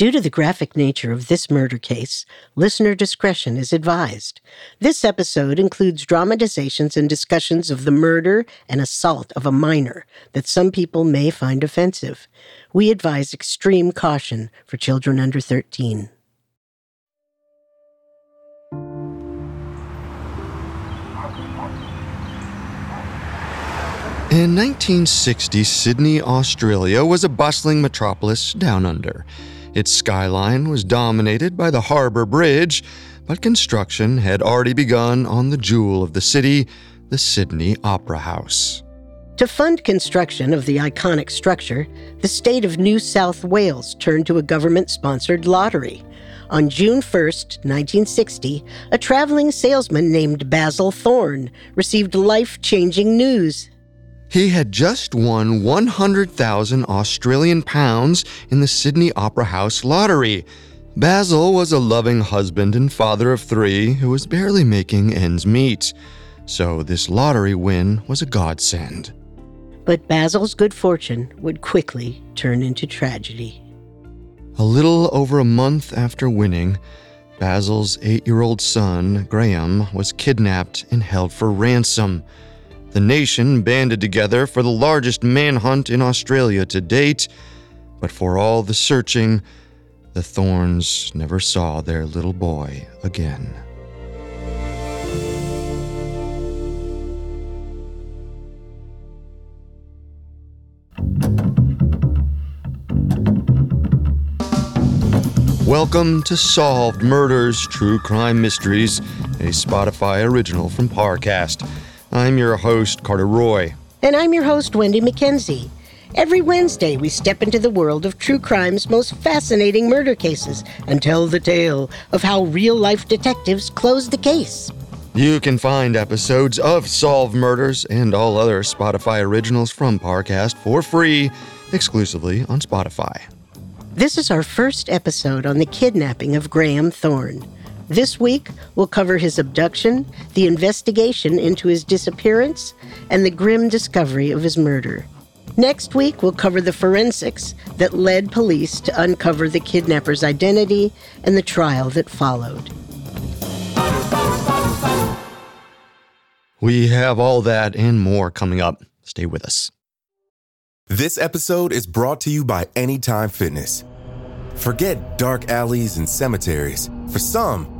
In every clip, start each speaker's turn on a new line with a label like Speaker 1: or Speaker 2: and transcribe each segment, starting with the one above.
Speaker 1: Due to the graphic nature of this murder case, listener discretion is advised. This episode includes dramatizations and discussions of the murder and assault of a minor that some people may find offensive. We advise extreme caution for children under 13.
Speaker 2: In 1960, Sydney, Australia was a bustling metropolis down under. Its skyline was dominated by the Harbour Bridge, but construction had already begun on the jewel of the city, the Sydney Opera House.
Speaker 1: To fund construction of the iconic structure, the state of New South Wales turned to a government sponsored lottery. On June 1, 1960, a traveling salesman named Basil Thorne received life changing news.
Speaker 2: He had just won 100,000 Australian pounds in the Sydney Opera House lottery. Basil was a loving husband and father of three who was barely making ends meet. So this lottery win was a godsend.
Speaker 1: But Basil's good fortune would quickly turn into tragedy.
Speaker 2: A little over a month after winning, Basil's eight year old son, Graeme, was kidnapped and held for ransom. The nation banded together for the largest manhunt in Australia to date, but for all the searching, the Thornes never saw their little boy again. Welcome to Solved Murders True Crime Mysteries, a Spotify original from Parcast. I'm your host, Carter Roy.
Speaker 1: And I'm your host, Wendy McKenzie. Every Wednesday, we step into the world of true crime's most fascinating murder cases and tell the tale of how real life detectives close the case.
Speaker 2: You can find episodes of Solve Murders and all other Spotify originals from Parcast for free, exclusively on Spotify.
Speaker 1: This is our first episode on the kidnapping of Graeme Thorne. This week, we'll cover his abduction, the investigation into his disappearance, and the grim discovery of his murder. Next week, we'll cover the forensics that led police to uncover the kidnapper's identity and the trial that followed.
Speaker 2: We have all that and more coming up. Stay with us.
Speaker 3: This episode is brought to you by Anytime Fitness. Forget dark alleys and cemeteries. For some,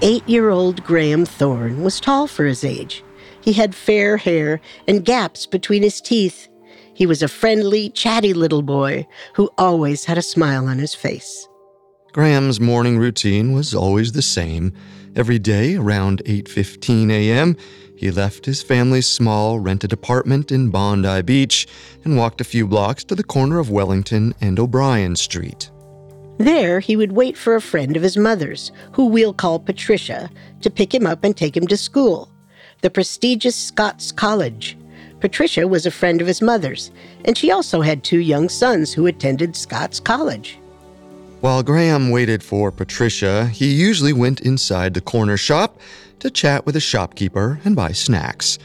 Speaker 1: Eight year old Graeme Thorne was tall for his age. He had fair hair and gaps between his teeth. He was a friendly, chatty little boy who always had a smile on his face.
Speaker 2: Graeme's morning routine was always the same. Every day around 8:15 a.m., he left his family's small rented apartment in Bondi Beach and walked a few blocks to the corner of Wellington and O'Brien Street.
Speaker 1: There, he would wait for a friend of his mother's, who we'll call Patricia, to pick him up and take him to school, the prestigious Scots College. Patricia was a friend of his mother's, and she also had two young sons who attended Scots College.
Speaker 2: While Graeme waited for Patricia, he usually went inside the corner shop to chat with a shopkeeper and buy snacks.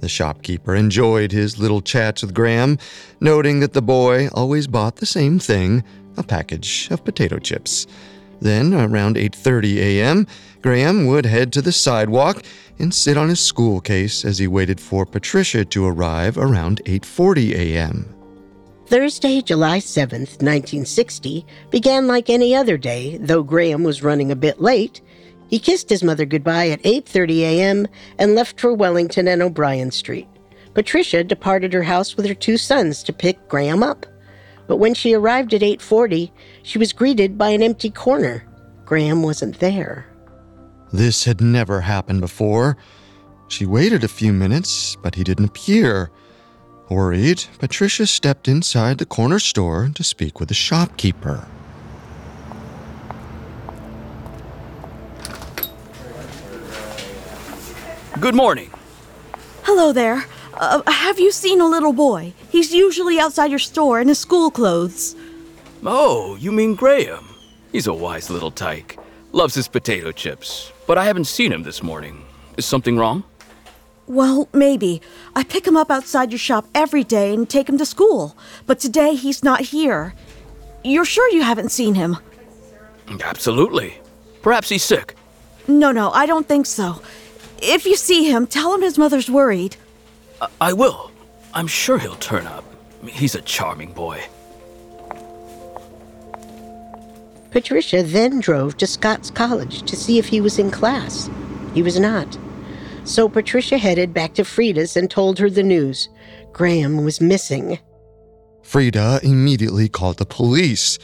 Speaker 2: The shopkeeper enjoyed his little chats with Graeme, noting that the boy always bought the same thing, a package of potato chips. Then, around 8:30 a.m., Graeme would head to the sidewalk and sit on his school case as he waited for Patricia to arrive around 8:40 a.m.
Speaker 1: Thursday, July 7th, 1960, began like any other day, though Graeme was running a bit late. He kissed his mother goodbye at 8:30 a.m. and left for Wellington and O'Brien Street. Patricia departed her house with her two sons to pick Graeme up. But when she arrived at 8:40, she was greeted by an empty corner. Graeme wasn't there.
Speaker 2: This had never happened before. She waited a few minutes, but he didn't appear. Worried, Patricia stepped inside the corner store to speak with the shopkeeper.
Speaker 4: Good morning.
Speaker 5: Hello there. Uh, have you seen a little boy? He's usually outside your store in his school clothes.
Speaker 4: Oh, you mean Graeme? He's a wise little tyke. Loves his potato chips. But I haven't seen him this morning. Is something wrong?
Speaker 5: Well, maybe. I pick him up outside your shop every day and take him to school. But today he's not here. You're sure you haven't seen him?
Speaker 4: Absolutely. Perhaps he's sick.
Speaker 5: No, no, I don't think so. If you see him, tell him his mother's worried.
Speaker 4: I, I will. I'm sure he'll turn up. He's a charming boy.
Speaker 1: Patricia then drove to Scots College to see if he was in class. He was not. So Patricia headed back to Frida's and told her the news. Graeme was missing.
Speaker 2: Frida immediately called the police.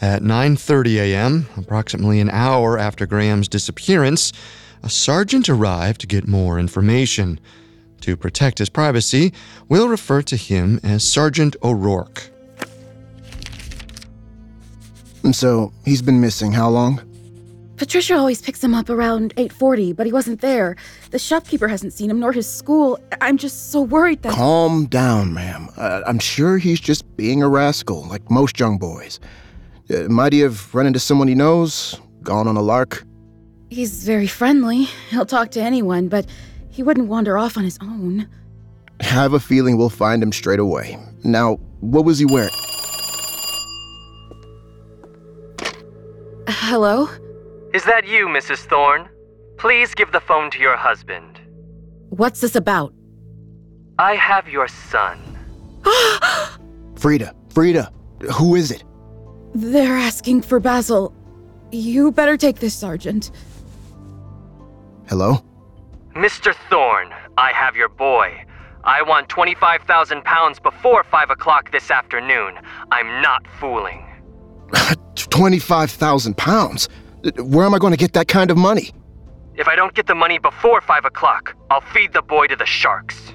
Speaker 2: At 9:30 a.m., approximately an hour after Graeme's disappearance, a sergeant arrived to get more information. To protect his privacy, we'll refer to him as Sergeant O'Rourke.
Speaker 6: So, he's been missing how long?
Speaker 7: Patricia always picks him up around 8:40, but he wasn't there. The shopkeeper hasn't seen him nor his school. I'm just so worried that
Speaker 6: Calm down, ma'am. Uh, I'm sure he's just being a rascal, like most young boys. Uh, might he have run into someone he knows? Gone on a lark?
Speaker 7: he's very friendly. He'll talk to anyone, but he wouldn't wander off on his own.
Speaker 6: Have a feeling we'll find him straight away. Now, what was he wearing?
Speaker 7: Hello?
Speaker 8: Is that you, Mrs. Thorne? Please give the phone to your husband.
Speaker 7: What's this about?
Speaker 8: I have your son.
Speaker 6: Frida, Frida, who is it?
Speaker 7: They're asking for Basil. You better take this, Sergeant.
Speaker 6: Hello?
Speaker 8: Mr. Thorne, I have your boy. I want 25,000 pounds before 5 o'clock this afternoon. I'm not fooling.
Speaker 6: 25,000 pounds? Where am I going to get that kind of money?
Speaker 8: If I don't get the money before 5 o'clock, I'll feed the boy to the sharks.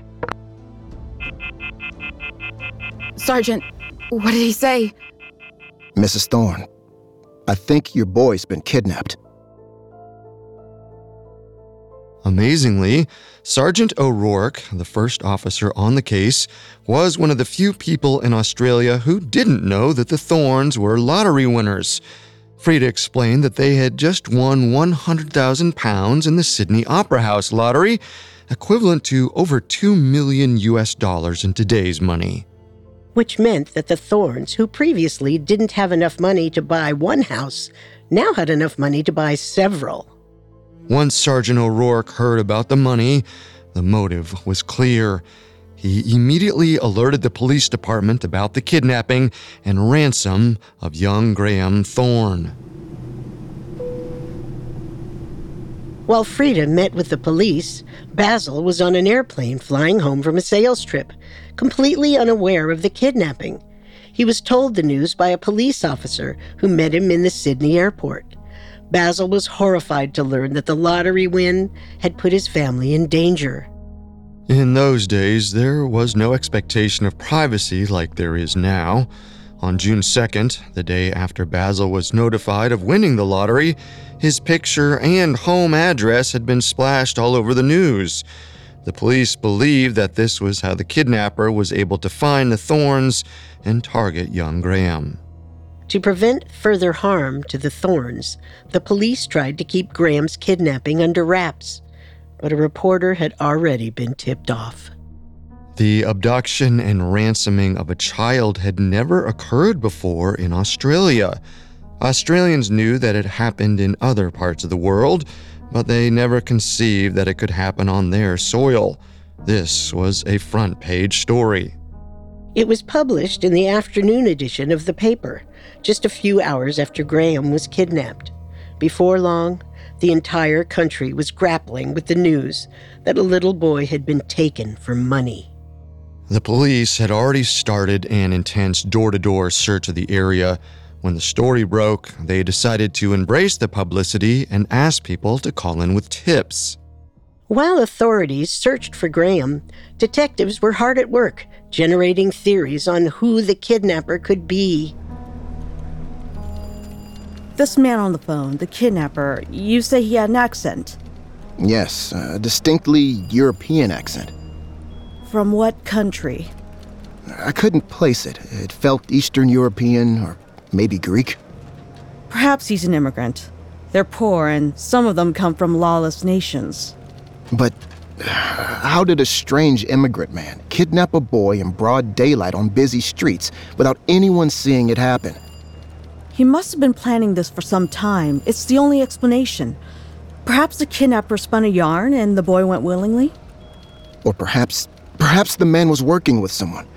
Speaker 7: Sergeant, what did he say?
Speaker 6: Mrs. Thorne, I think your boy's been kidnapped.
Speaker 2: Amazingly, Sergeant O'Rourke, the first officer on the case, was one of the few people in Australia who didn't know that the Thornes were lottery winners. Frida explained that they had just won 100,000 pounds in the Sydney Opera House lottery, equivalent to over 2 million US dollars in today's money.
Speaker 1: Which meant that the Thornes, who previously didn't have enough money to buy one house, now had enough money to buy several.
Speaker 2: Once Sergeant O'Rourke heard about the money, the motive was clear. He immediately alerted the police department about the kidnapping and ransom of young Graeme Thorne.
Speaker 1: While Frida met with the police, Basil was on an airplane flying home from a sales trip, completely unaware of the kidnapping. He was told the news by a police officer who met him in the Sydney airport. Basil was horrified to learn that the lottery win had put his family in danger.
Speaker 2: In those days, there was no expectation of privacy like there is now. On June 2nd, the day after Basil was notified of winning the lottery, his picture and home address had been splashed all over the news. The police believed that this was how the kidnapper was able to find the Thornes and target young Graeme.
Speaker 1: To prevent further harm to the Thornes, the police tried to keep Graeme's kidnapping under wraps, but a reporter had already been tipped off.
Speaker 2: The abduction and ransoming of a child had never occurred before in Australia. Australians knew that it happened in other parts of the world, but they never conceived that it could happen on their soil. This was a front page story.
Speaker 1: It was published in the afternoon edition of the paper, just a few hours after Graeme was kidnapped. Before long, the entire country was grappling with the news that a little boy had been taken for money.
Speaker 2: The police had already started an intense door to door search of the area. When the story broke, they decided to embrace the publicity and ask people to call in with tips.
Speaker 1: While authorities searched for Graeme, detectives were hard at work generating theories on who the kidnapper could be.
Speaker 5: This man on the phone, the kidnapper, you say he had an accent?
Speaker 6: Yes, a distinctly European accent.
Speaker 5: From what country?
Speaker 6: I couldn't place it. It felt Eastern European or maybe Greek.
Speaker 5: Perhaps he's an immigrant. They're poor, and some of them come from lawless nations.
Speaker 6: But uh, how did a strange immigrant man kidnap a boy in broad daylight on busy streets without anyone seeing it happen?
Speaker 5: He must have been planning this for some time. It's the only explanation. Perhaps the kidnapper spun a yarn and the boy went willingly?
Speaker 6: Or perhaps, perhaps the man was working with someone.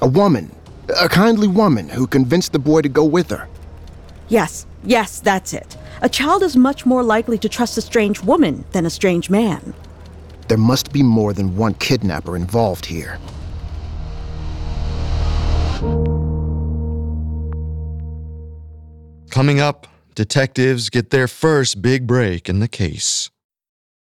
Speaker 6: A woman, a kindly woman who convinced the boy to go with her.
Speaker 5: Yes, yes, that's it. A child is much more likely to trust a strange woman than a strange man.
Speaker 6: There must be more than one kidnapper involved here.
Speaker 2: Coming up, detectives get their first big break in the case.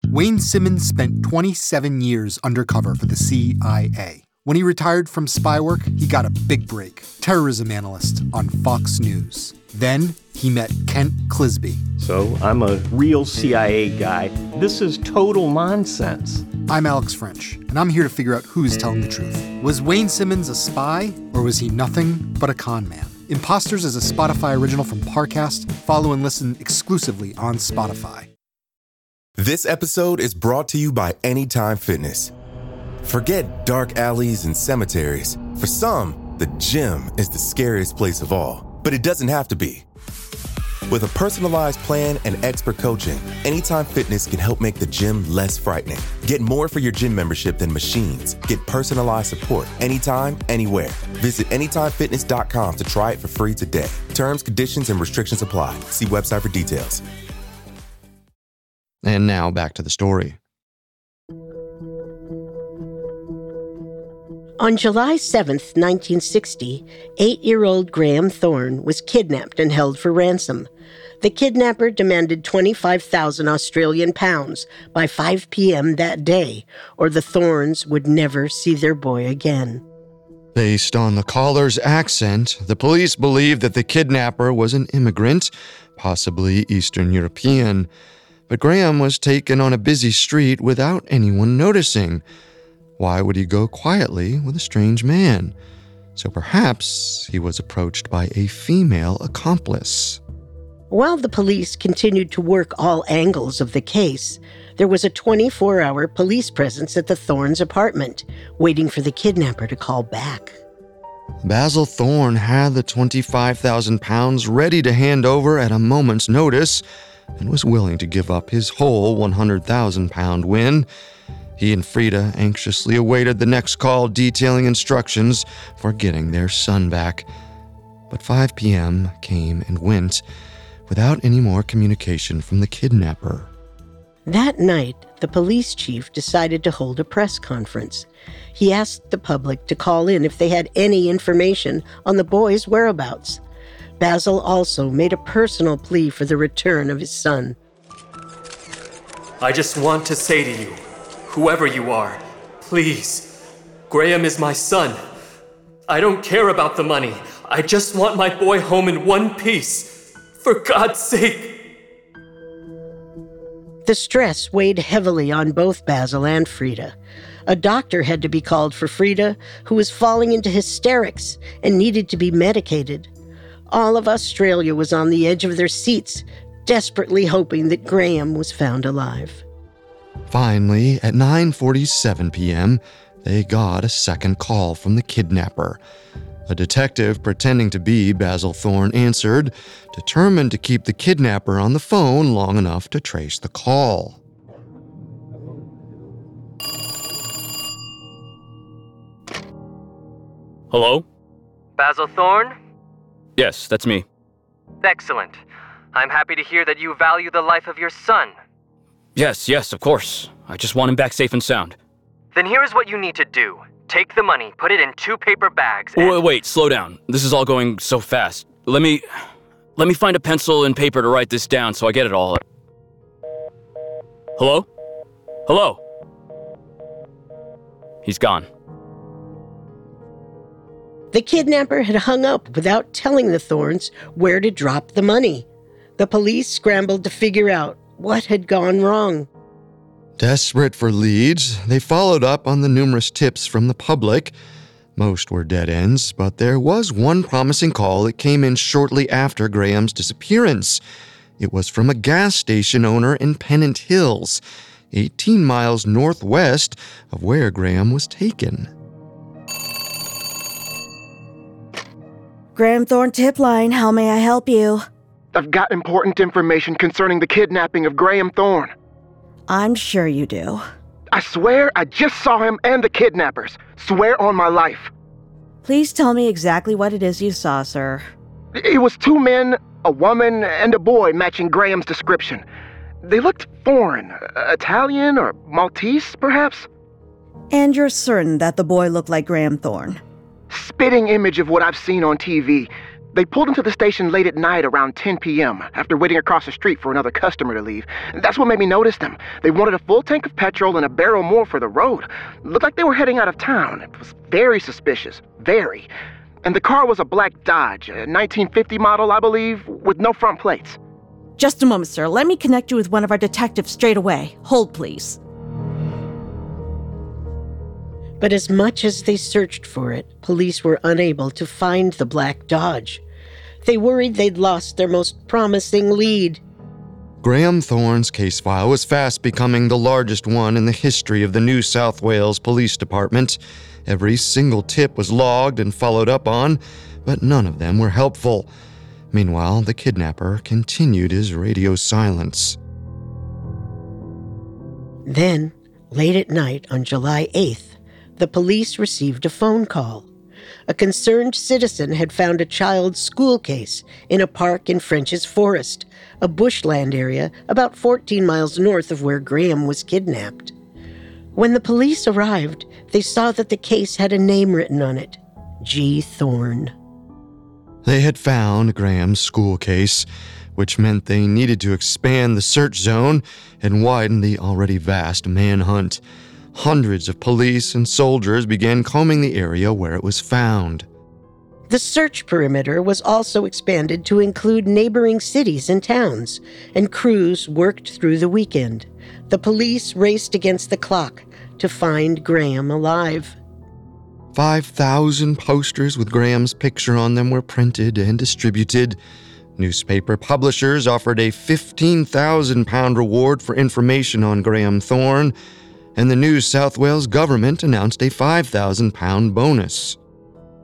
Speaker 9: Wayne Simmons spent 27 years undercover for the CIA. When he retired from spy work, he got a big break terrorism analyst on Fox News. Then he met Kent Clizbe.
Speaker 10: So I'm a real CIA guy. This is total nonsense.
Speaker 9: I'm Alex French, and I'm here to figure out who's telling the truth. Was Wayne Simmons a spy, or was he nothing but a con man? Imposters is a Spotify original from Parcast. Follow and listen exclusively on Spotify.
Speaker 3: This episode is brought to you by Anytime Fitness. Forget dark alleys and cemeteries. For some, the gym is the scariest place of all, but it doesn't have to be. With a personalized plan and expert coaching, Anytime Fitness can help make the gym less frightening. Get more for your gym membership than machines. Get personalized support anytime, anywhere. Visit AnytimeFitness.com to try it for free today. Terms, conditions, and restrictions apply. See website for details.
Speaker 2: And now back to the story.
Speaker 1: On July 7, 1960, eight year old Graeme Thorne was kidnapped and held for ransom. The kidnapper demanded 25,000 Australian pounds by 5 p.m. that day, or the Thornes would never see their boy again.
Speaker 2: Based on the caller's accent, the police believed that the kidnapper was an immigrant, possibly Eastern European. But Graeme was taken on a busy street without anyone noticing. Why would he go quietly with a strange man? So perhaps he was approached by a female accomplice.
Speaker 1: While the police continued to work all angles of the case, there was a 24 hour police presence at the Thornes apartment, waiting for the kidnapper to call back.
Speaker 2: Basil Thorne had the 25,000 pounds ready to hand over at a moment's notice and was willing to give up his whole 100,000 pound win. He and Frida anxiously awaited the next call detailing instructions for getting their son back. But 5 p.m. came and went without any more communication from the kidnapper.
Speaker 1: That night, the police chief decided to hold a press conference. He asked the public to call in if they had any information on the boy's whereabouts. Basil also made a personal plea for the return of his son.
Speaker 8: I just want to say to you, whoever you are, please, Graeme is my son. I don't care about the money. I just want my boy home in one piece. For God's sake.
Speaker 1: The stress weighed heavily on both Basil and Frida. A doctor had to be called for Frida, who was falling into hysterics and needed to be medicated. All of Australia was on the edge of their seats, desperately hoping that Graeme was found alive.
Speaker 2: Finally, at 9:47 p.m., they got a second call from the kidnapper. A detective pretending to be Basil Thorne answered, determined to keep the kidnapper on the phone long enough to trace the call.
Speaker 4: Hello?
Speaker 11: Basil Thorne?
Speaker 4: Yes, that's me.
Speaker 11: Excellent. I'm happy to hear that you value the life of your son.
Speaker 4: Yes, yes, of course. I just want him back safe and sound.
Speaker 11: Then here's what you need to do take the money, put it in two paper bags. And...
Speaker 4: Wait, wait, slow down. This is all going so fast. Let me. Let me find a pencil and paper to write this down so I get it all. Hello? Hello? He's gone.
Speaker 1: The kidnapper had hung up without telling the Thornes where to drop the money. The police scrambled to figure out what had gone wrong.
Speaker 2: Desperate for leads, they followed up on the numerous tips from the public. Most were dead ends, but there was one promising call that came in shortly after Graeme's disappearance. It was from a gas station owner in Pennant Hills, 18 miles northwest of where Graeme was taken.
Speaker 5: Graeme Thorne tip line, how may I help you?
Speaker 6: I've got important information concerning the kidnapping of Graeme Thorne.
Speaker 5: I'm sure you do.
Speaker 6: I swear I just saw him and the kidnappers. Swear on my life.
Speaker 5: Please tell me exactly what it is you saw, sir.
Speaker 6: It was two men, a woman, and a boy matching Graeme's description. They looked foreign, Italian or Maltese, perhaps?
Speaker 5: And you're certain that the boy looked like Graeme Thorne?
Speaker 6: Spitting image of what I've seen on TV. They pulled into the station late at night around 10 p.m. after waiting across the street for another customer to leave. That's what made me notice them. They wanted a full tank of petrol and a barrel more for the road. Looked like they were heading out of town. It was very suspicious. Very. And the car was a black Dodge, a 1950 model, I believe, with no front plates.
Speaker 5: Just a moment, sir. Let me connect you with one of our detectives straight away. Hold, please.
Speaker 1: But as much as they searched for it, police were unable to find the black Dodge. They worried they'd lost their most promising lead.
Speaker 2: Graeme Thorne's case file was fast becoming the largest one in the history of the New South Wales Police Department. Every single tip was logged and followed up on, but none of them were helpful. Meanwhile, the kidnapper continued his radio silence.
Speaker 1: Then, late at night on July 8th, the police received a phone call. A concerned citizen had found a child's school case in a park in French's Forest, a bushland area about 14 miles north of where Graeme was kidnapped. When the police arrived, they saw that the case had a name written on it G. Thorne.
Speaker 2: They had found Graeme's school case, which meant they needed to expand the search zone and widen the already vast manhunt hundreds of police and soldiers began combing the area where it was found.
Speaker 1: The search perimeter was also expanded to include neighboring cities and towns, and crews worked through the weekend. The police raced against the clock to find Graeme alive.
Speaker 2: 5,000 posters with Graeme's picture on them were printed and distributed. Newspaper publishers offered a 15,000 pound reward for information on Graeme Thorne, and the New South Wales government announced a £5,000 bonus.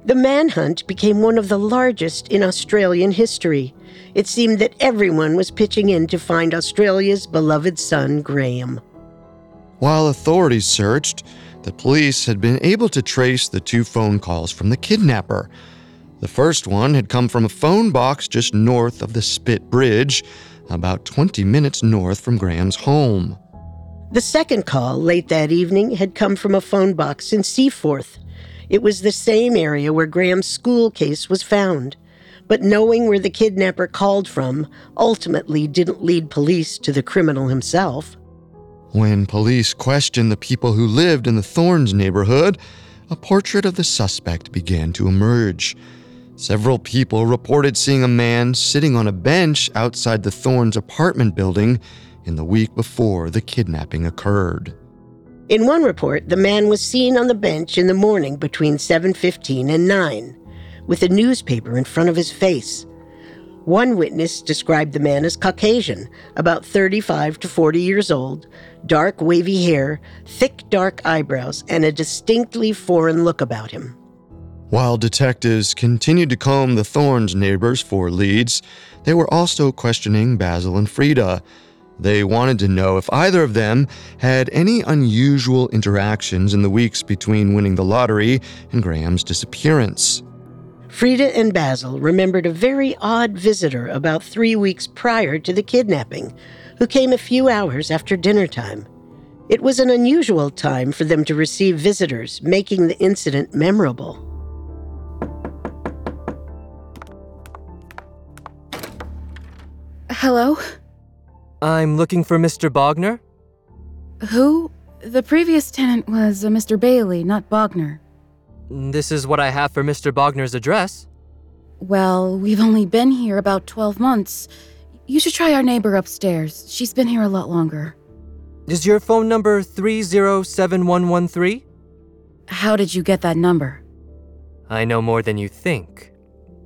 Speaker 1: The manhunt became one of the largest in Australian history. It seemed that everyone was pitching in to find Australia's beloved son, Graeme.
Speaker 2: While authorities searched, the police had been able to trace the two phone calls from the kidnapper. The first one had come from a phone box just north of the Spit Bridge, about 20 minutes north from Graeme's home.
Speaker 1: The second call late that evening had come from a phone box in Seaforth. It was the same area where Graeme's school case was found. But knowing where the kidnapper called from ultimately didn't lead police to the criminal himself.
Speaker 2: When police questioned the people who lived in the Thornes neighborhood, a portrait of the suspect began to emerge. Several people reported seeing a man sitting on a bench outside the Thornes apartment building in the week before the kidnapping occurred.
Speaker 1: In one report, the man was seen on the bench in the morning between 7:15 and 9 with a newspaper in front of his face. One witness described the man as Caucasian, about 35 to 40 years old, dark wavy hair, thick dark eyebrows, and a distinctly foreign look about him.
Speaker 2: While detectives continued to comb the Thornes neighbors for leads, they were also questioning Basil and Frida. They wanted to know if either of them had any unusual interactions in the weeks between winning the lottery and Graeme's disappearance.
Speaker 1: Frida and Basil remembered a very odd visitor about three weeks prior to the kidnapping, who came a few hours after dinner time. It was an unusual time for them to receive visitors, making the incident memorable.
Speaker 7: Hello?
Speaker 11: I'm looking for Mr. Bogner.
Speaker 7: Who? The previous tenant was uh, a Mr. Bailey, not Bogner.
Speaker 11: This is what I have for Mr. Bogner's address.
Speaker 7: Well, we've only been here about 12 months. You should try our neighbor upstairs. She's been here a lot longer.
Speaker 11: Is your phone number 307113?
Speaker 7: How did you get that number?
Speaker 11: I know more than you think.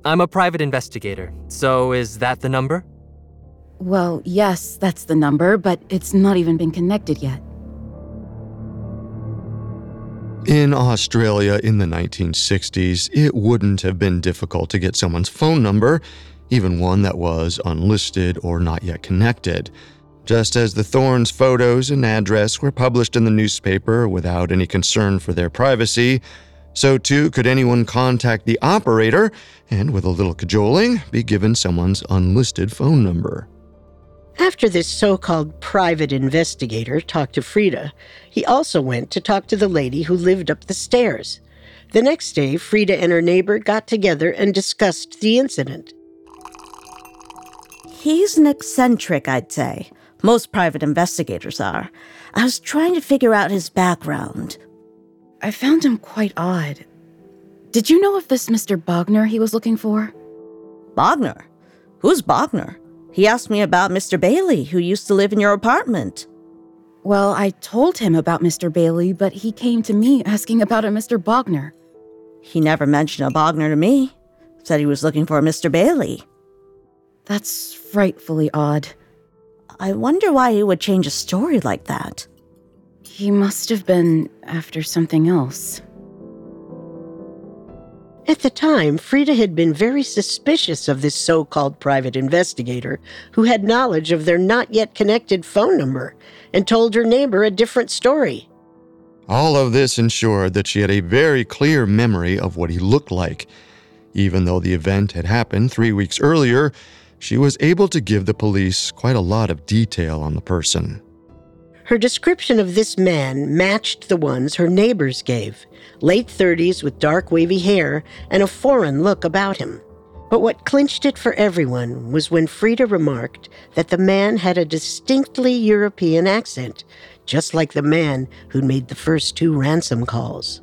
Speaker 11: I'm a private investigator, so is that the number?
Speaker 7: Well, yes, that's the number, but it's not even been connected yet.
Speaker 2: In Australia in the 1960s, it wouldn't have been difficult to get someone's phone number, even one that was unlisted or not yet connected. Just as the Thornes photos and address were published in the newspaper without any concern for their privacy, so too could anyone contact the operator and, with a little cajoling, be given someone's unlisted phone number.
Speaker 1: After this so called private investigator talked to Frida, he also went to talk to the lady who lived up the stairs. The next day, Frida and her neighbor got together and discussed the incident.
Speaker 5: He's an eccentric, I'd say. Most private investigators are. I was trying to figure out his background.
Speaker 7: I found him quite odd. Did you know of this Mr. Bogner he was looking for?
Speaker 5: Bogner? Who's Bogner? He asked me about Mr. Bailey, who used to live in your apartment.
Speaker 7: Well, I told him about Mr. Bailey, but he came to me asking about a Mr. Bogner.
Speaker 5: He never mentioned a Bogner to me. Said he was looking for a Mr. Bailey.
Speaker 7: That's frightfully odd.
Speaker 5: I wonder why he would change a story like that.
Speaker 7: He must have been after something else.
Speaker 1: At the time, Frida had been very suspicious of this so called private investigator who had knowledge of their not yet connected phone number and told her neighbor a different story.
Speaker 2: All of this ensured that she had a very clear memory of what he looked like. Even though the event had happened three weeks earlier, she was able to give the police quite a lot of detail on the person.
Speaker 1: Her description of this man matched the ones her neighbors gave late 30s with dark wavy hair and a foreign look about him. But what clinched it for everyone was when Frida remarked that the man had a distinctly European accent, just like the man who'd made the first two ransom calls.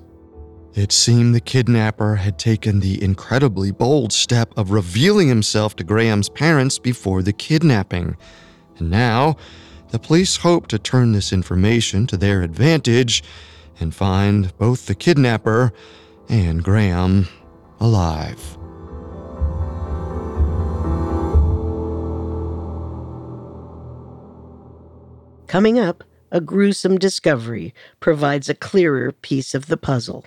Speaker 2: It seemed the kidnapper had taken the incredibly bold step of revealing himself to Graeme's parents before the kidnapping. And now, the police hope to turn this information to their advantage and find both the kidnapper and Graeme alive.
Speaker 1: Coming up, a gruesome discovery provides a clearer piece of the puzzle.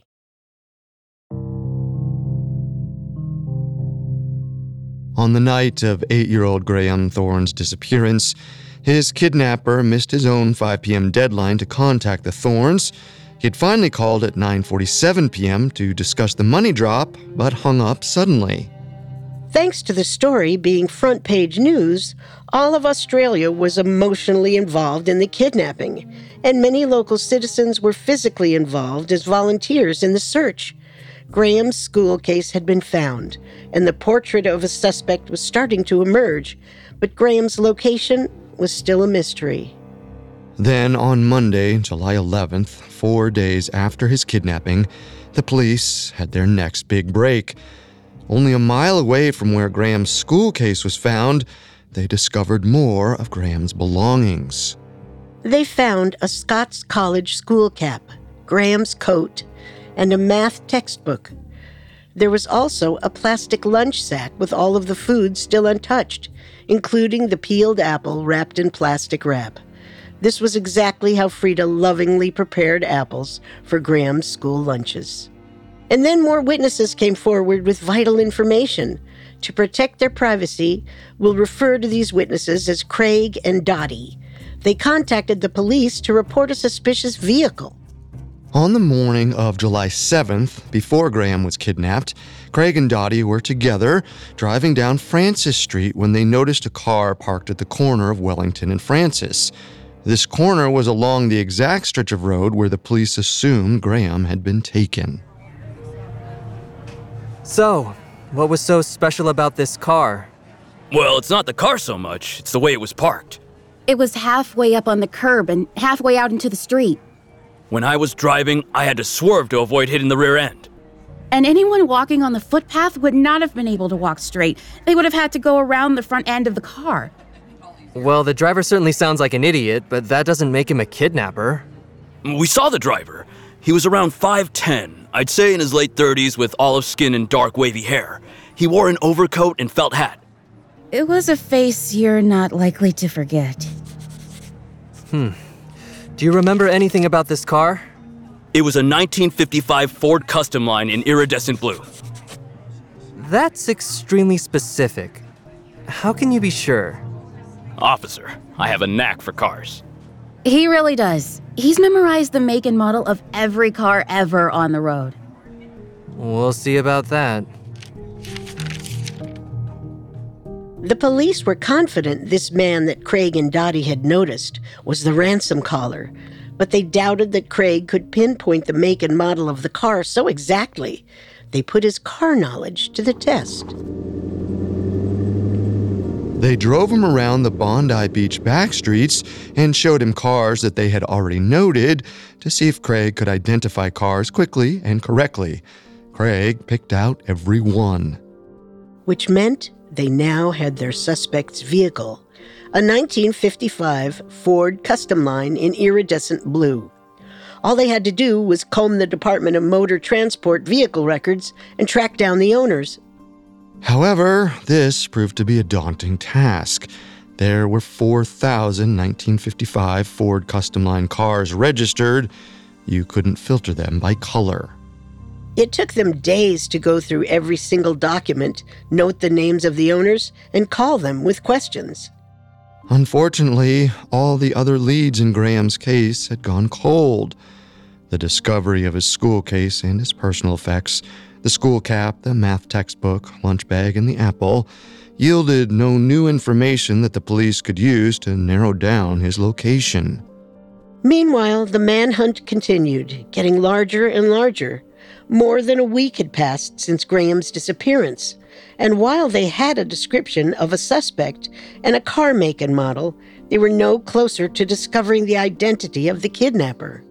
Speaker 2: On the night of eight year old Graeme Thorne's disappearance, his kidnapper missed his own 5 p.m. deadline to contact the Thornes. He had finally called at 9:47 p.m. to discuss the money drop, but hung up suddenly.
Speaker 1: Thanks to the story being front page news, all of Australia was emotionally involved in the kidnapping, and many local citizens were physically involved as volunteers in the search. Graeme's school case had been found, and the portrait of a suspect was starting to emerge, but Graeme's location was still a mystery.
Speaker 2: Then, on Monday, July 11th, four days after his kidnapping, the police had their next big break. Only a mile away from where Graeme's school case was found, they discovered more of Graeme's belongings.
Speaker 1: They found a Scots College school cap, Graeme's coat, and a math textbook. There was also a plastic lunch sack with all of the food still untouched, including the peeled apple wrapped in plastic wrap. This was exactly how Frida lovingly prepared apples for Graeme's school lunches. And then more witnesses came forward with vital information. To protect their privacy, we'll refer to these witnesses as Craig and Dottie. They contacted the police to report a suspicious vehicle.
Speaker 2: On the morning of July 7th, before Graeme was kidnapped, Craig and Dottie were together driving down Francis Street when they noticed a car parked at the corner of Wellington and Francis. This corner was along the exact stretch of road where the police assumed Graeme had been taken.
Speaker 11: So, what was so special about this car?
Speaker 4: Well, it's not the car so much, it's the way it was parked.
Speaker 7: It was halfway up on the curb and halfway out into the street.
Speaker 4: When I was driving, I had to swerve to avoid hitting the rear end.
Speaker 7: And anyone walking on the footpath would not have been able to walk straight. They would have had to go around the front end of the car.
Speaker 11: Well, the driver certainly sounds like an idiot, but that doesn't make him a kidnapper.
Speaker 4: We saw the driver. He was around 5'10, I'd say in his late 30s with olive skin and dark wavy hair. He wore an overcoat and felt hat.
Speaker 7: It was a face you're not likely to forget.
Speaker 11: Hmm. Do you remember anything about this car?
Speaker 4: It was a 1955 Ford Custom Line in iridescent blue.
Speaker 11: That's extremely specific. How can you be sure?
Speaker 4: Officer, I have a knack for cars.
Speaker 7: He really does. He's memorized the make and model of every car ever on the road.
Speaker 11: We'll see about that.
Speaker 1: The police were confident this man that Craig and Dottie had noticed was the ransom caller, but they doubted that Craig could pinpoint the make and model of the car so exactly. They put his car knowledge to the test.
Speaker 2: They drove him around the Bondi Beach back streets and showed him cars that they had already noted to see if Craig could identify cars quickly and correctly. Craig picked out every one.
Speaker 1: Which meant they now had their suspect's vehicle a 1955 Ford Custom Line in iridescent blue. All they had to do was comb the Department of Motor Transport vehicle records and track down the owners.
Speaker 2: However, this proved to be a daunting task. There were 4,000 1955 Ford Custom Line cars registered. You couldn't filter them by color.
Speaker 1: It took them days to go through every single document, note the names of the owners, and call them with questions.
Speaker 2: Unfortunately, all the other leads in Graeme's case had gone cold. The discovery of his school case and his personal effects, the school cap, the math textbook, lunch bag, and the apple, yielded no new information that the police could use to narrow down his location.
Speaker 1: Meanwhile, the manhunt continued, getting larger and larger. More than a week had passed since Graeme's disappearance, and while they had a description of a suspect and a car make and model, they were no closer to discovering the identity of the kidnapper.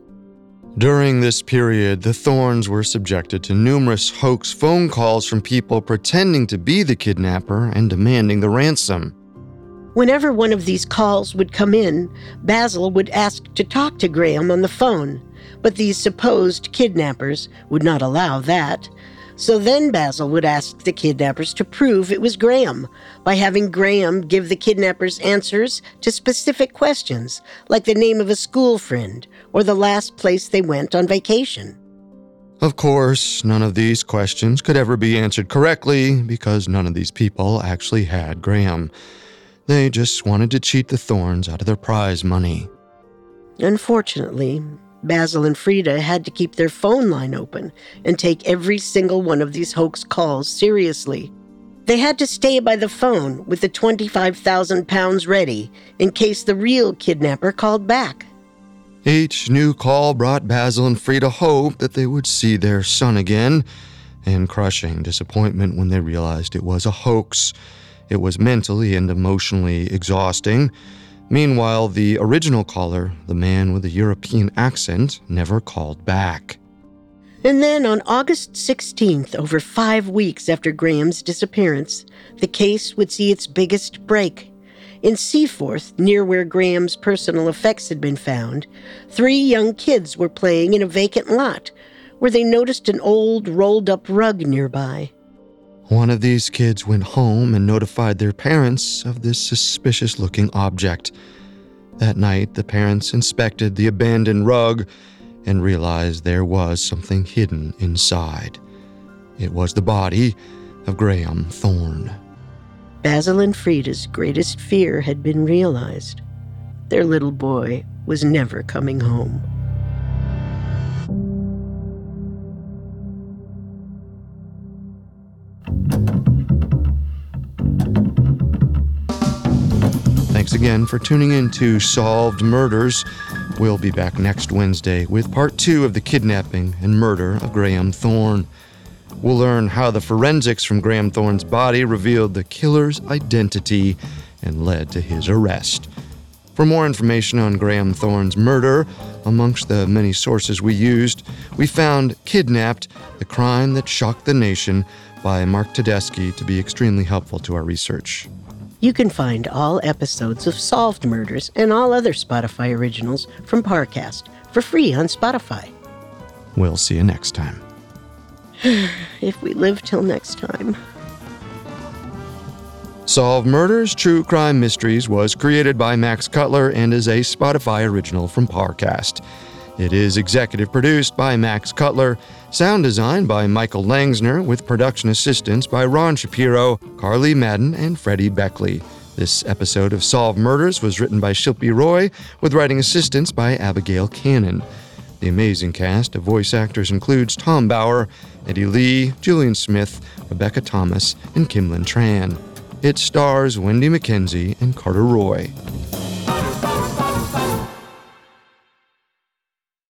Speaker 2: During this period, the Thornes were subjected to numerous hoax phone calls from people pretending to be the kidnapper and demanding the ransom.
Speaker 1: Whenever one of these calls would come in, Basil would ask to talk to Graeme on the phone, but these supposed kidnappers would not allow that. So then Basil would ask the kidnappers to prove it was Graeme by having Graeme give the kidnappers answers to specific questions, like the name of a school friend or the last place they went on vacation.
Speaker 2: Of course, none of these questions could ever be answered correctly because none of these people actually had Graeme. They just wanted to cheat the Thornes out of their prize money.
Speaker 1: Unfortunately, Basil and Frida had to keep their phone line open and take every single one of these hoax calls seriously. They had to stay by the phone with the 25,000 pounds ready in case the real kidnapper called back.
Speaker 2: Each new call brought Basil and Frida hope that they would see their son again, and crushing disappointment when they realized it was a hoax. It was mentally and emotionally exhausting. Meanwhile, the original caller, the man with the European accent, never called back.
Speaker 1: And then on August 16th, over five weeks after Graeme's disappearance, the case would see its biggest break. In Seaforth, near where Graeme's personal effects had been found, three young kids were playing in a vacant lot where they noticed an old rolled up rug nearby.
Speaker 2: One of these kids went home and notified their parents of this suspicious looking object. That night, the parents inspected the abandoned rug and realized there was something hidden inside. It was the body of Graeme Thorne.
Speaker 1: Basil and Freda's greatest fear had been realized. Their little boy was never coming home.
Speaker 2: Thanks again for tuning in to Solved Murders. We'll be back next Wednesday with part two of the kidnapping and murder of Graeme Thorne. We'll learn how the forensics from Graeme Thorne's body revealed the killer's identity and led to his arrest. For more information on Graeme Thorne's murder, amongst the many sources we used, we found Kidnapped, the Crime That Shocked the Nation by Mark Tedeschi to be extremely helpful to our research.
Speaker 1: You can find all episodes of Solved Murders and all other Spotify originals from Parcast for free on Spotify.
Speaker 2: We'll see you next time.
Speaker 1: if we live till next time.
Speaker 2: Solve Murders True Crime Mysteries was created by Max Cutler and is a Spotify original from Parcast. It is executive produced by Max Cutler, sound design by Michael Langsner, with production assistance by Ron Shapiro, Carly Madden, and Freddie Beckley. This episode of Solve Murders was written by Shilpi Roy, with writing assistance by Abigail Cannon. The amazing cast of voice actors includes Tom Bauer, Eddie Lee, Julian Smith, Rebecca Thomas, and Kimlin Tran. It stars Wendy McKenzie and Carter Roy.